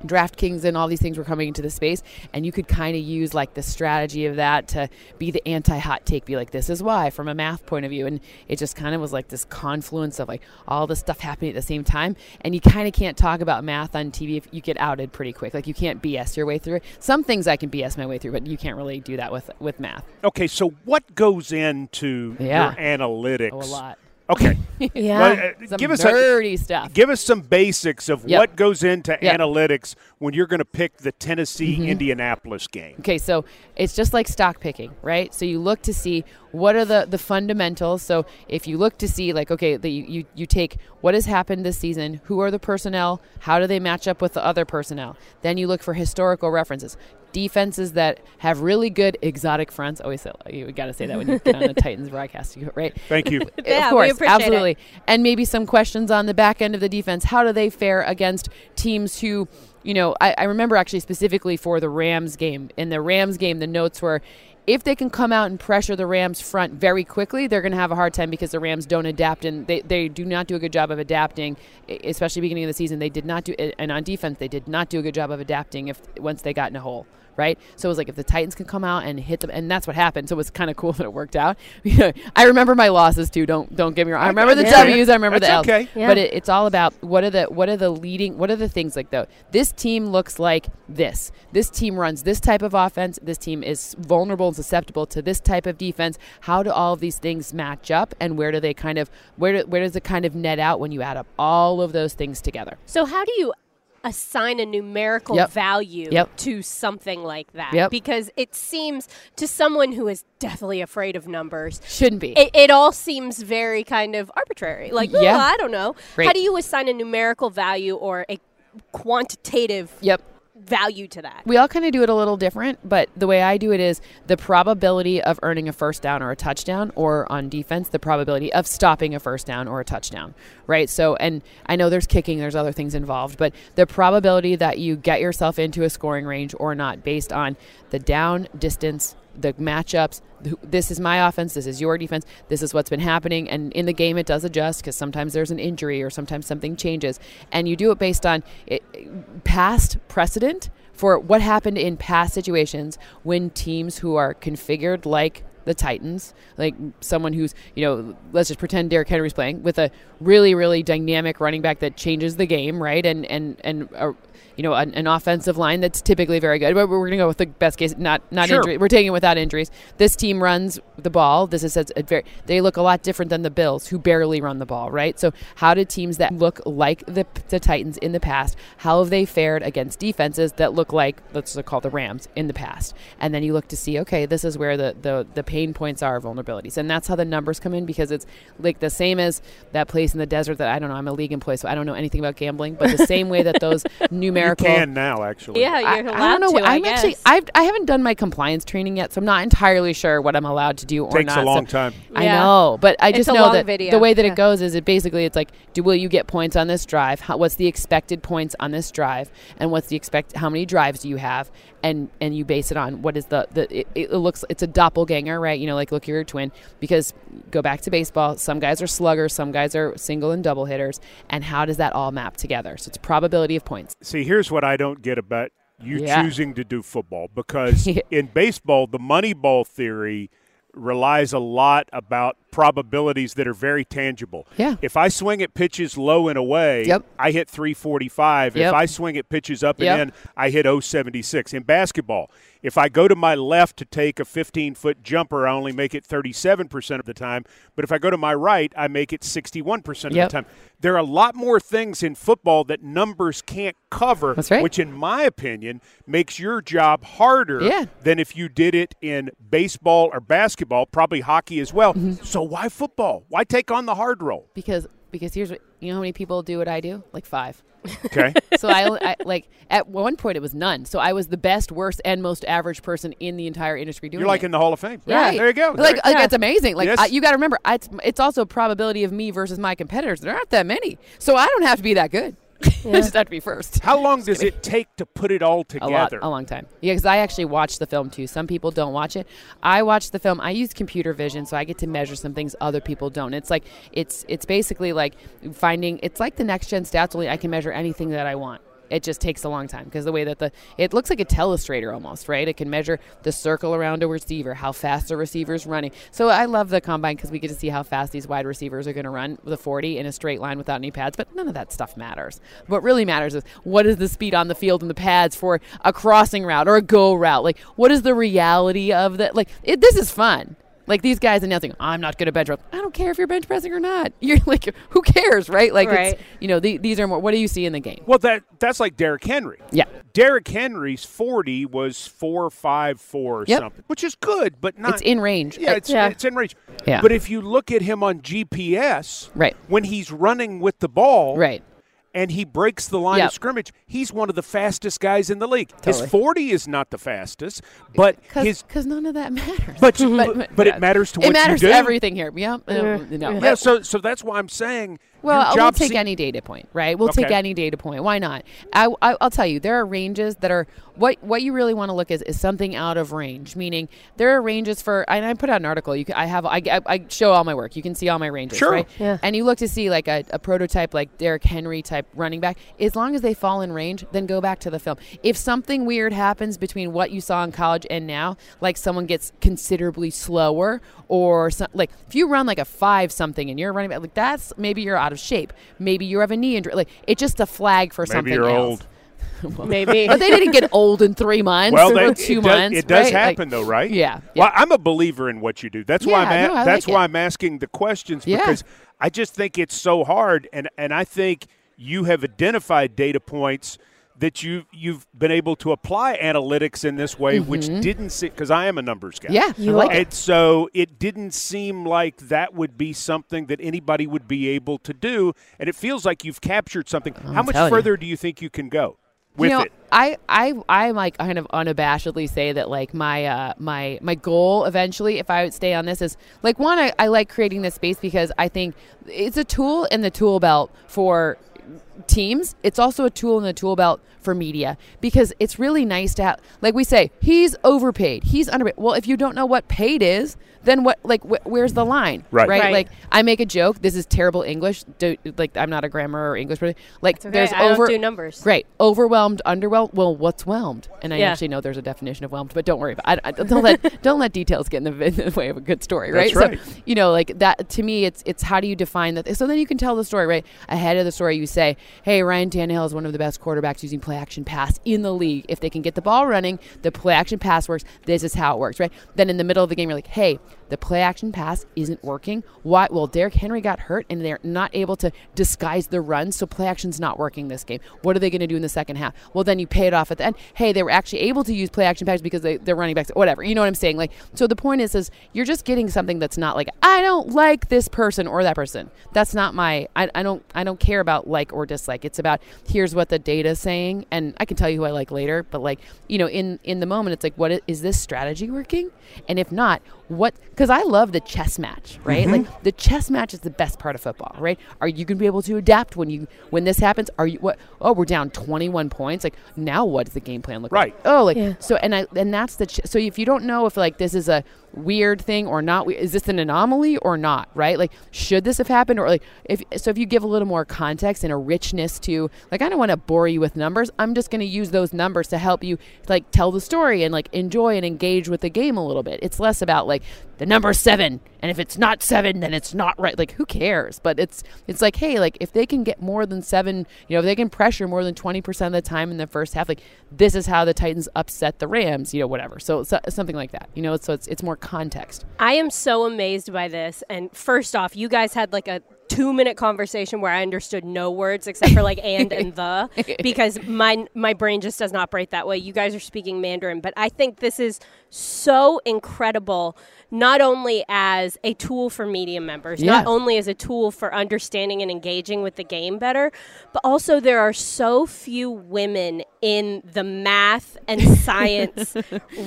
DraftKings and all these things were coming into the space, and you could kind of use like the strategy of that to be the anti-hot take, be like, "This is why," from a math point of view, and it just kind of was like this confluence of like all this stuff happening at the same time, and you kind of can't talk about math on TV if you get outed pretty quick. Like you can't BS your way through it. Some things I can BS my way through, but you can't really do that with with math. Okay, so what goes into Yeah. your analytics? Oh, a lot. Okay, [laughs] Yeah. Well, uh, Some give us a, dirty stuff. give us some basics of Yep. what goes into Yep. analytics when you're going to pick the Tennessee Mm-hmm. Indianapolis game. Okay, so it's just like stock picking, right? So you look to see what are the, the fundamentals. So if you look to see, like, okay, the, you, you, you take what has happened this season, who are the personnel, how do they match up with the other personnel? Then you look for historical references. Defenses that have really good exotic fronts. Always say, you got to say that when you get on a [laughs] Titans broadcast, right? Thank you. [laughs] Yeah, of we course, appreciate it. absolutely. And maybe some questions on the back end of the defense. How do they fare against teams who, you know, I, I remember actually specifically for the Rams game. In the Rams game, the notes were if they can come out and pressure the Rams front very quickly, they're going to have a hard time because the Rams don't adapt and they, they do not do a good job of adapting, especially beginning of the season. They did not do, and on defense, they did not do a good job of adapting if once they got in a hole right? So it was like if the Titans can come out and hit them, and that's what happened. So it was kind of [laughs] cool that it worked out. [laughs] I remember my losses too. Don't don't get me wrong. I remember the understand. W's. I remember That's the L's. okay. Yeah. But it, it's all about what are the what are the leading what are the things like though. This team looks like this. This team runs this type of offense. This team is vulnerable and susceptible to this type of defense. How do all of these things match up, and where do they kind of where do, where does it kind of net out when you add up all of those things together? So how do you assign a numerical Yep. value Yep. to something like that? Yep. Because it seems to someone who is definitely afraid of numbers, Shouldn't be. it, it all seems very kind of arbitrary. Like, oh, Yeah. I don't know. How do you assign a numerical value or a quantitative yep. Value to that? We all kind of do it a little different, but the way I do it is the probability of earning a first down or a touchdown, or on defense, the probability of stopping a first down or a touchdown, right? So, and I know there's kicking, there's other things involved, but the probability that you get yourself into a scoring range or not based on the down distance, the matchups. This is my offense. This is your defense. This is what's been happening. And in the game, it does adjust because sometimes there's an injury or sometimes something changes. And you do it based on it, past precedent for what happened in past situations when teams who are configured like the Titans, like someone who's, you know, let's just pretend Derrick Henry's playing with a really, really dynamic running back that changes the game, right? And and and a, you know, an, an offensive line that's typically very good. But we're going to go with the best case, not not Sure. injury. We're taking it without injuries. This team runs the ball. This is a very. They look a lot different than the Bills, who barely run the ball, right? So how did teams that look like the the Titans in the past? How have they fared against defenses that look like let's call the Rams in the past? And then you look to see, okay, this is where the the the pain points are, vulnerabilities, and that's how the numbers come in because it's like the same as that place in the desert that I don't know. I'm a league employee, so I don't know anything about gambling, but the [laughs] same way that those You numerical can now, actually. Yeah, I, you're I allowed don't know. to. I I'm guess. actually I've, I haven't done my compliance training yet, so I'm not entirely sure what I'm allowed to do or Takes not. a long So- time. I Yeah. know, but I It's just know that video. the way that Yeah. it goes is it basically it's like, do will you get points on this drive? How, what's the expected points on this drive, and what's the expect? How many drives do you have? And and you base it on what is the the it, it looks it's a doppelganger, right? You know, like look you're a twin because go back to baseball. Some guys are sluggers, some guys are single and double hitters, and how does that all map together? So it's probability of points. See, here's what I don't get about you Yeah. choosing to do football because [laughs] in baseball, the money ball theory relies a lot about probabilities that are very tangible. Yeah. If I swing at pitches low and away, Yep. I hit 345. If I swing at pitches up Yep. and in, I hit 076. In basketball, if I go to my left to take a 15 foot jumper, I only make it 37% of the time. But if I go to my right, I make it 61% of the time. There are a lot more things in football that numbers can't cover, right. which, in my opinion, makes your job harder Yeah. than if you did it in baseball or basketball, probably hockey as well. Mm-hmm. So why football? Why take on the hard role? because because here's what you know how many people do what I do like five. Okay. [laughs] So I, I like at one point it was none. So I was the best, worst, and most average person in the entire industry doing You're like it. in the Hall of Fame. Yeah, There you go. Like, like Yeah. it's amazing. Like Yes. I, you got to remember, I, it's, it's also probability of me versus my competitors. There aren't that many, so I don't have to be that good. I just have to be first. How long does it take to put it all A lot, together? a long time. Yeah, because I actually watched the film too. Some people don't watch it. I watched the film. I use computer vision, so I get to measure some things other people don't. It's like it's it's basically like finding. It's like the next gen stats. Only I can measure anything that I want. It just takes a long time because the way that the it looks like a telestrator almost, right? It can measure the circle around a receiver, how fast a receiver is running. So I love the combine because we get to see how fast these wide receivers are going to run the 40 in a straight line without any pads. But none of that stuff matters. What really matters is what is the speed on the field and the pads for a crossing route or a go route. Like what is the reality of that? Like it, this is fun. Like these guys announcing, I'm not going to bench press. I don't care if you're bench pressing or not. [laughs] You're like, who cares, right? Like, Right. it's you know, the, these are more. What do you see in the game? Well, that that's like Derrick Henry. Yeah, Derrick Henry's 40 was four five four or Yep. something, which is good, but not. it's in range. yeah, it's, Yeah. it's in range. Yeah. But if you look at him on GPS, right, when he's running with the ball, right. And he breaks the line Yep. of scrimmage, he's one of the fastest guys in the league. His 40 is not the fastest, but his Because none of that [laughs] matters. but but, but it matters to it what matters you do. to everything here. Yeah, uh, no. Yeah, so so that's why I'm saying. Well, we'll take se- any data point, right? We'll take any data point. Why not? I, I, will tell you, there are ranges that are what what you really want to look at is something out of range. Meaning, there are ranges for. And I put out an article. You, can, I have, I, I, I show all my work. You can see all my ranges, Sure. right? Yeah. And you look to see like a, a prototype, like Derrick Henry type running back. As long as they fall in range, then go back to the film. If something weird happens between what you saw in college and now, like someone gets considerably slower, or some, like if you run like a five something and you're running back, like that's maybe you're out of shape. Maybe you have a knee injury. Like it's just a flag for something. Maybe something you're else. old. [laughs] Maybe. But they didn't get old in three months Well, or two it, months. does, it does right? Like- happen, though, right? Yeah, Well. I'm a believer in what you do. That's why I'm. Yeah, A- no, that's like why it. I'm asking the questions Yeah. because I just think it's so hard, and and I think you have identified data points that you you've been able to apply analytics in this way, which didn't see because I am a numbers guy. Mm-hmm. yeah, I like it. So it didn't seem like that would be something that anybody would be able to do. And it feels like you've captured something. How much telling you. further do you think you can go with you know, it? I, I, I like kind of unabashedly say that like my, uh, my, my goal eventually, if I would stay on this, is like one, I, I like creating this space because I think it's a tool in the tool belt for teams. It's also a tool in the tool belt for media because it's really nice to have, like we say, he's overpaid, he's underpaid. Well, if you don't know what paid is, then what, like, wh- where's the line? Right. Right. Right. Like, I make a joke. This is terrible English. Do, like, I'm not a grammar or English person. Like, okay. there's I don't over do numbers. Great. Overwhelmed, underwhelmed. Well, what's whelmed? And I Yeah. actually know there's a definition of whelmed, but don't worry about. I, I, don't let [laughs] don't let details get in the, in the way of a good story, right? That's right. So you know, like that to me, it's it's how do you define that? So then you can tell the story, right? Ahead of the story, you say, "Hey, Ryan Tannehill is one of the best quarterbacks using play action pass in the league. If they can get the ball running, the play action pass works. This is how it works, right?" Then in the middle of the game, you're like, "Hey." The play action pass isn't working. Why? Well, Derrick Henry got hurt and they're not able to disguise the run, so play action's not working this game. What are they going to do in the second half? Well, then you pay it off at the end. Hey, they were actually able to use play action passes because they, they're running backs, whatever. You know what I'm saying? Like, so the point is, is you're just getting something that's not like I don't like this person or that person. That's not my. I, I don't. I don't care about like or dislike. It's about here's what the data's saying, and I can tell you who I like later. But like, you know, in in the moment, it's like, what is, is this strategy working? And if not, what? Because I love the chess match, right? Mm-hmm. Like the chess match is the best part of football, right? Are you going to be able to adapt when you when this happens? Are you what? Oh, we're down 21 points. Like now, what does the game plan look Right. like? Oh, like Yeah. so, and I and that's the ch- so if you don't know if like this is a weird thing or not, is this an anomaly or not? Right? Like should this have happened or like if so if you give a little more context and a richness to like I don't want to bore you with numbers. I'm just going to use those numbers to help you like tell the story and like enjoy and engage with the game a little bit. It's less about like the number seven. And if it's not seven then it's not right. Like who cares? But it's it's like hey like if they can get more than seven you know if they can pressure more than 20% of the time in the first half like this is how the titans upset the rams you know whatever. So, so something like that you know so it's it's more context. I am so amazed by this. And first off, you guys had like a two minute conversation where I understood no words except for like and and the [laughs] because my my brain just doesn't operate that way. You guys are speaking Mandarin, but I think this is so incredible not only as a tool for media members, not only as a tool for understanding and engaging with the game better, but also there are so few women in the math and [laughs] science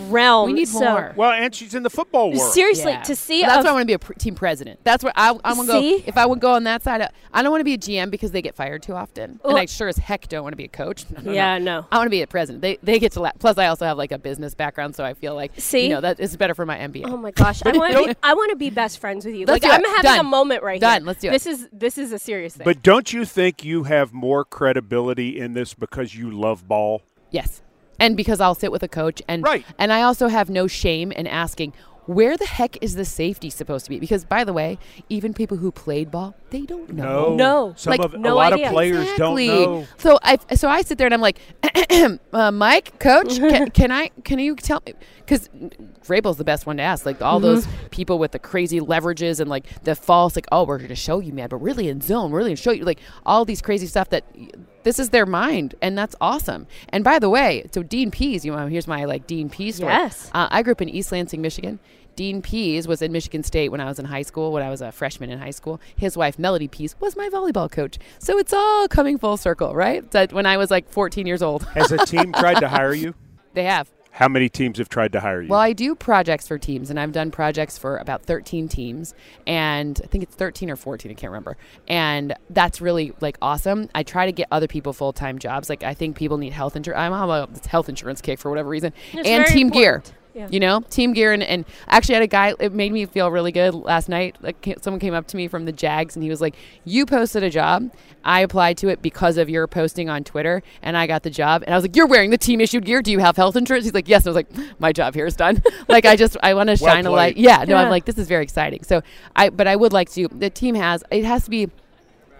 realm. We need So- more. Well, and she's in the football world. Seriously, Yeah. to see That's a why I want to be a pr- team president. That's what I, I want to go. See? If I would go on that side, I- I don't want to be a GM because they get fired too often, Well- and I sure as heck don't want to be a coach. [laughs] No, no, no. Yeah, no. I want to be a president. They they get to. La- Plus, I also have like a business background, so I feel like See? you know that is better for my MBA. Oh my gosh, I want to be, I want to be best friends with you. Let's like do I'm it. having a moment right Done. here. Let's do it. This is this is a serious thing. But don't you think you have more credibility in this because you love ball? Yes. And because I'll sit with a coach and Right. and I also have no shame in asking where the heck is the safety supposed to be? Because by the way, even people who played ball, they don't know. No. Some Like, of no a lot idea. of players Exactly. don't know. So I so I sit there and I'm like, [clears throat] uh, Mike, coach, can, [laughs] can I can you tell me? Because Vrabel's the best one to ask. Like all those people with the crazy leverages and like the false, like oh we're going to show you, man, but really in zone, really going to show you, like all these crazy stuff that. This is their mind, and that's awesome. And by the way, so Dean Pees, you know, here's my like Dean Pees story. Yes. Uh, I grew up in East Lansing, Michigan. Dean Pees was in Michigan State when I was in high school, when I was a freshman in high school. His wife, Melody Pees, was my volleyball coach. So it's all coming full circle, right? That when I was like 14 years old. Has a team tried to hire you? [laughs] they have. How many teams have tried to hire you? Well, I do projects for teams, and I've done projects for about 13 teams, and I think it's 13 or 14, I can't remember. And that's really like awesome. I try to get other people full time jobs. Like I think people need health insurance. I'm on a health insurance kick for whatever reason, It's and very team gear. Important. Yeah. You know, team gear, and, and actually, I had a guy. It made me feel really good last night. Like someone came up to me from the Jags, and he was like, "You posted a job. I applied to it because of your posting on Twitter, and I got the job." And I was like, "You're wearing the team issued gear. Do you have health insurance?" He's like, "Yes." And I was like, "My job here is done." [laughs] like I just I want to Well shine a light. Yeah. No, Yeah. I'm like, this is very exciting. So I, but I would like to. The team has it has to be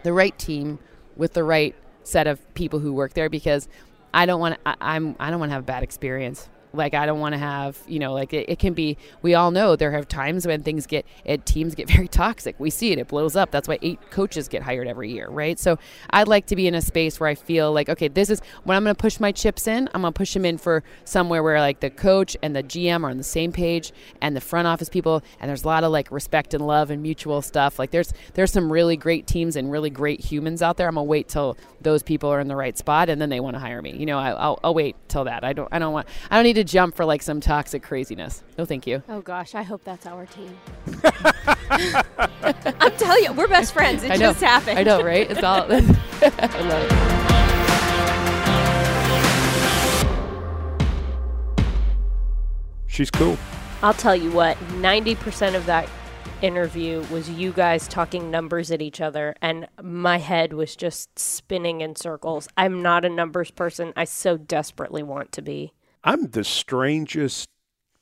the right team with the right set of people who work there because I don't want to, I'm I don't want to have a bad experience. Like I don't want to have you know like it, it can be. We all know there have times when things get it, teams get [laughs] very toxic. We see it. It blows up. That's why eight coaches get hired every year, right? So I'd like to be in a space where I feel like okay, this is when I'm going to push my chips in. I'm going to push them in for somewhere where like the coach and the GM are on the same page and the front office people and there's a lot of like respect and love and mutual stuff. Like there's there's some really great teams and really great humans out there. I'm gonna wait till those people are in the right spot and then they want to hire me. You know, I, I'll, I'll wait till that. I don't I don't want I don't need to jump for like some toxic craziness. No, thank you. Oh gosh, I hope that's our team. [laughs] I'm telling you, we're best friends. It I know. just happened. I know, right? It's all. [laughs] [laughs] I love it. She's cool. I'll tell you what, 90% of that interview was you guys talking numbers at each other, and my head was just spinning in circles. I'm not a numbers person. I so desperately want to be. I'm the strangest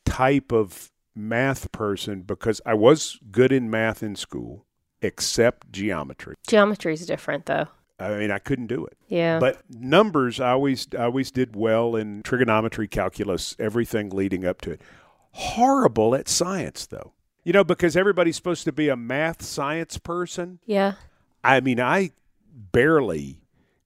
type of math person because I was good in math in school, except geometry. Geometry is different, though. I mean, I couldn't do it. Yeah. But numbers, I always, I always did well in trigonometry, calculus, everything leading up to it. Horrible at science, though. You know, because everybody's supposed to be a math science person. yeah. I mean, I barely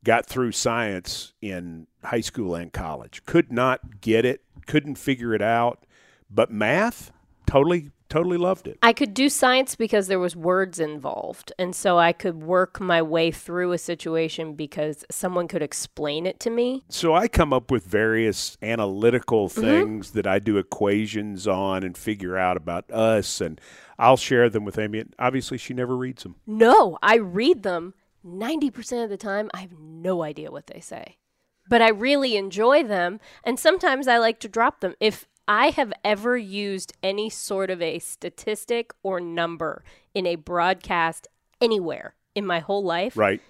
got through science in high school and college. Could not get it, couldn't figure it out. But math, totally, totally loved it. I could do science because there was words involved, and so I could work my way through a situation because someone could explain it to me. So I come up with various analytical mm-hmm. things that I do equations on and figure out about us, and I'll share them with Amie. And obviously, she never reads them. No, I read them 90% of the time. I have no idea what they say. But I really enjoy them, and sometimes I like to drop them. If I have ever used any sort of a statistic or number in a broadcast anywhere in my whole life, Right,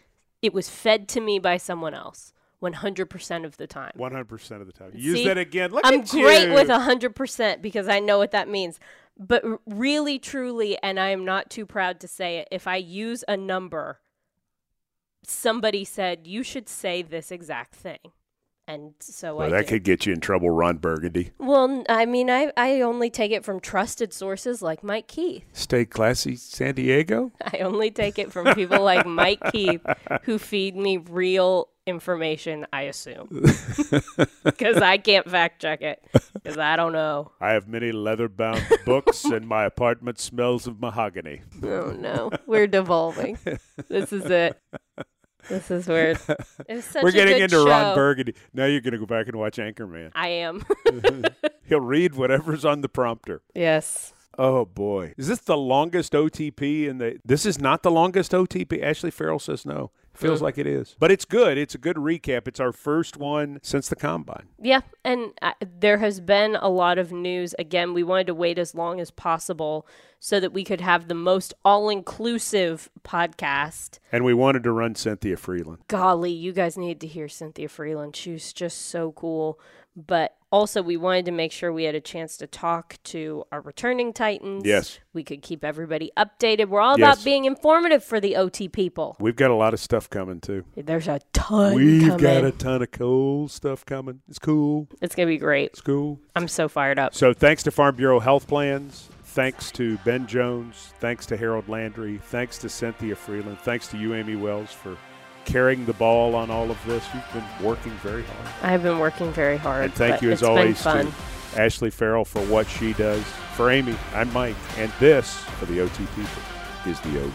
it was fed to me by someone else 100% of the time. one hundred percent of the time. Use See, that again. Look I'm at great you. with a hundred percent because I know what that means. But really, truly, and I am not too proud to say it, if I use a number, somebody said you should say this exact thing, and so Well, I that did. could get you in trouble, Ron Burgundy. Well, I mean, I I only take it from trusted sources like Mike Keith. Stay classy, San Diego. [laughs] I only take it from people like Mike Keith who feed me real information. I assume [laughs] because I can't fact check it because I don't know. I have many leather-bound [laughs] books, and my apartment smells of mahogany. Oh no, we're devolving. this is it. This is weird. [laughs] We're getting into show. Ron Burgundy. Now you're going to go back and watch Anchorman. I am. [laughs] He'll read whatever's on the prompter. yes. Oh boy, is this the longest OTP in the? This is not the longest OTP. Ashley Farrell says no. Feels Mm. like it is, but it's good. It's a good recap. It's our first one since the combine. Yeah, and uh, there has been a lot of news. Again, we wanted to wait as long as possible so that we could have the most all-inclusive podcast. And we wanted to run Cynthia Frelund. Golly, you guys need to hear Cynthia Frelund. She's just so cool. But also, we wanted to make sure we had a chance to talk to our returning Titans. Yes. We could keep everybody updated. We're all Yes. about being informative for the OT people. We've got a lot of stuff coming too. There's a ton We've coming. got a ton of cool stuff coming. It's cool. It's going to be great. It's cool. I'm so fired up. So thanks to Farm Bureau Health Plans. Thanks to Ben Jones. Thanks to Harold Landry. Thanks to Cynthia Frelund. Thanks to you, Amie Wells, for carrying the ball on all of this. You've been working very hard. I have been working very hard. And thank you as always to Ashley Farrell for what she does. For Amie, I'm Mike, and this for the OT people is the OT.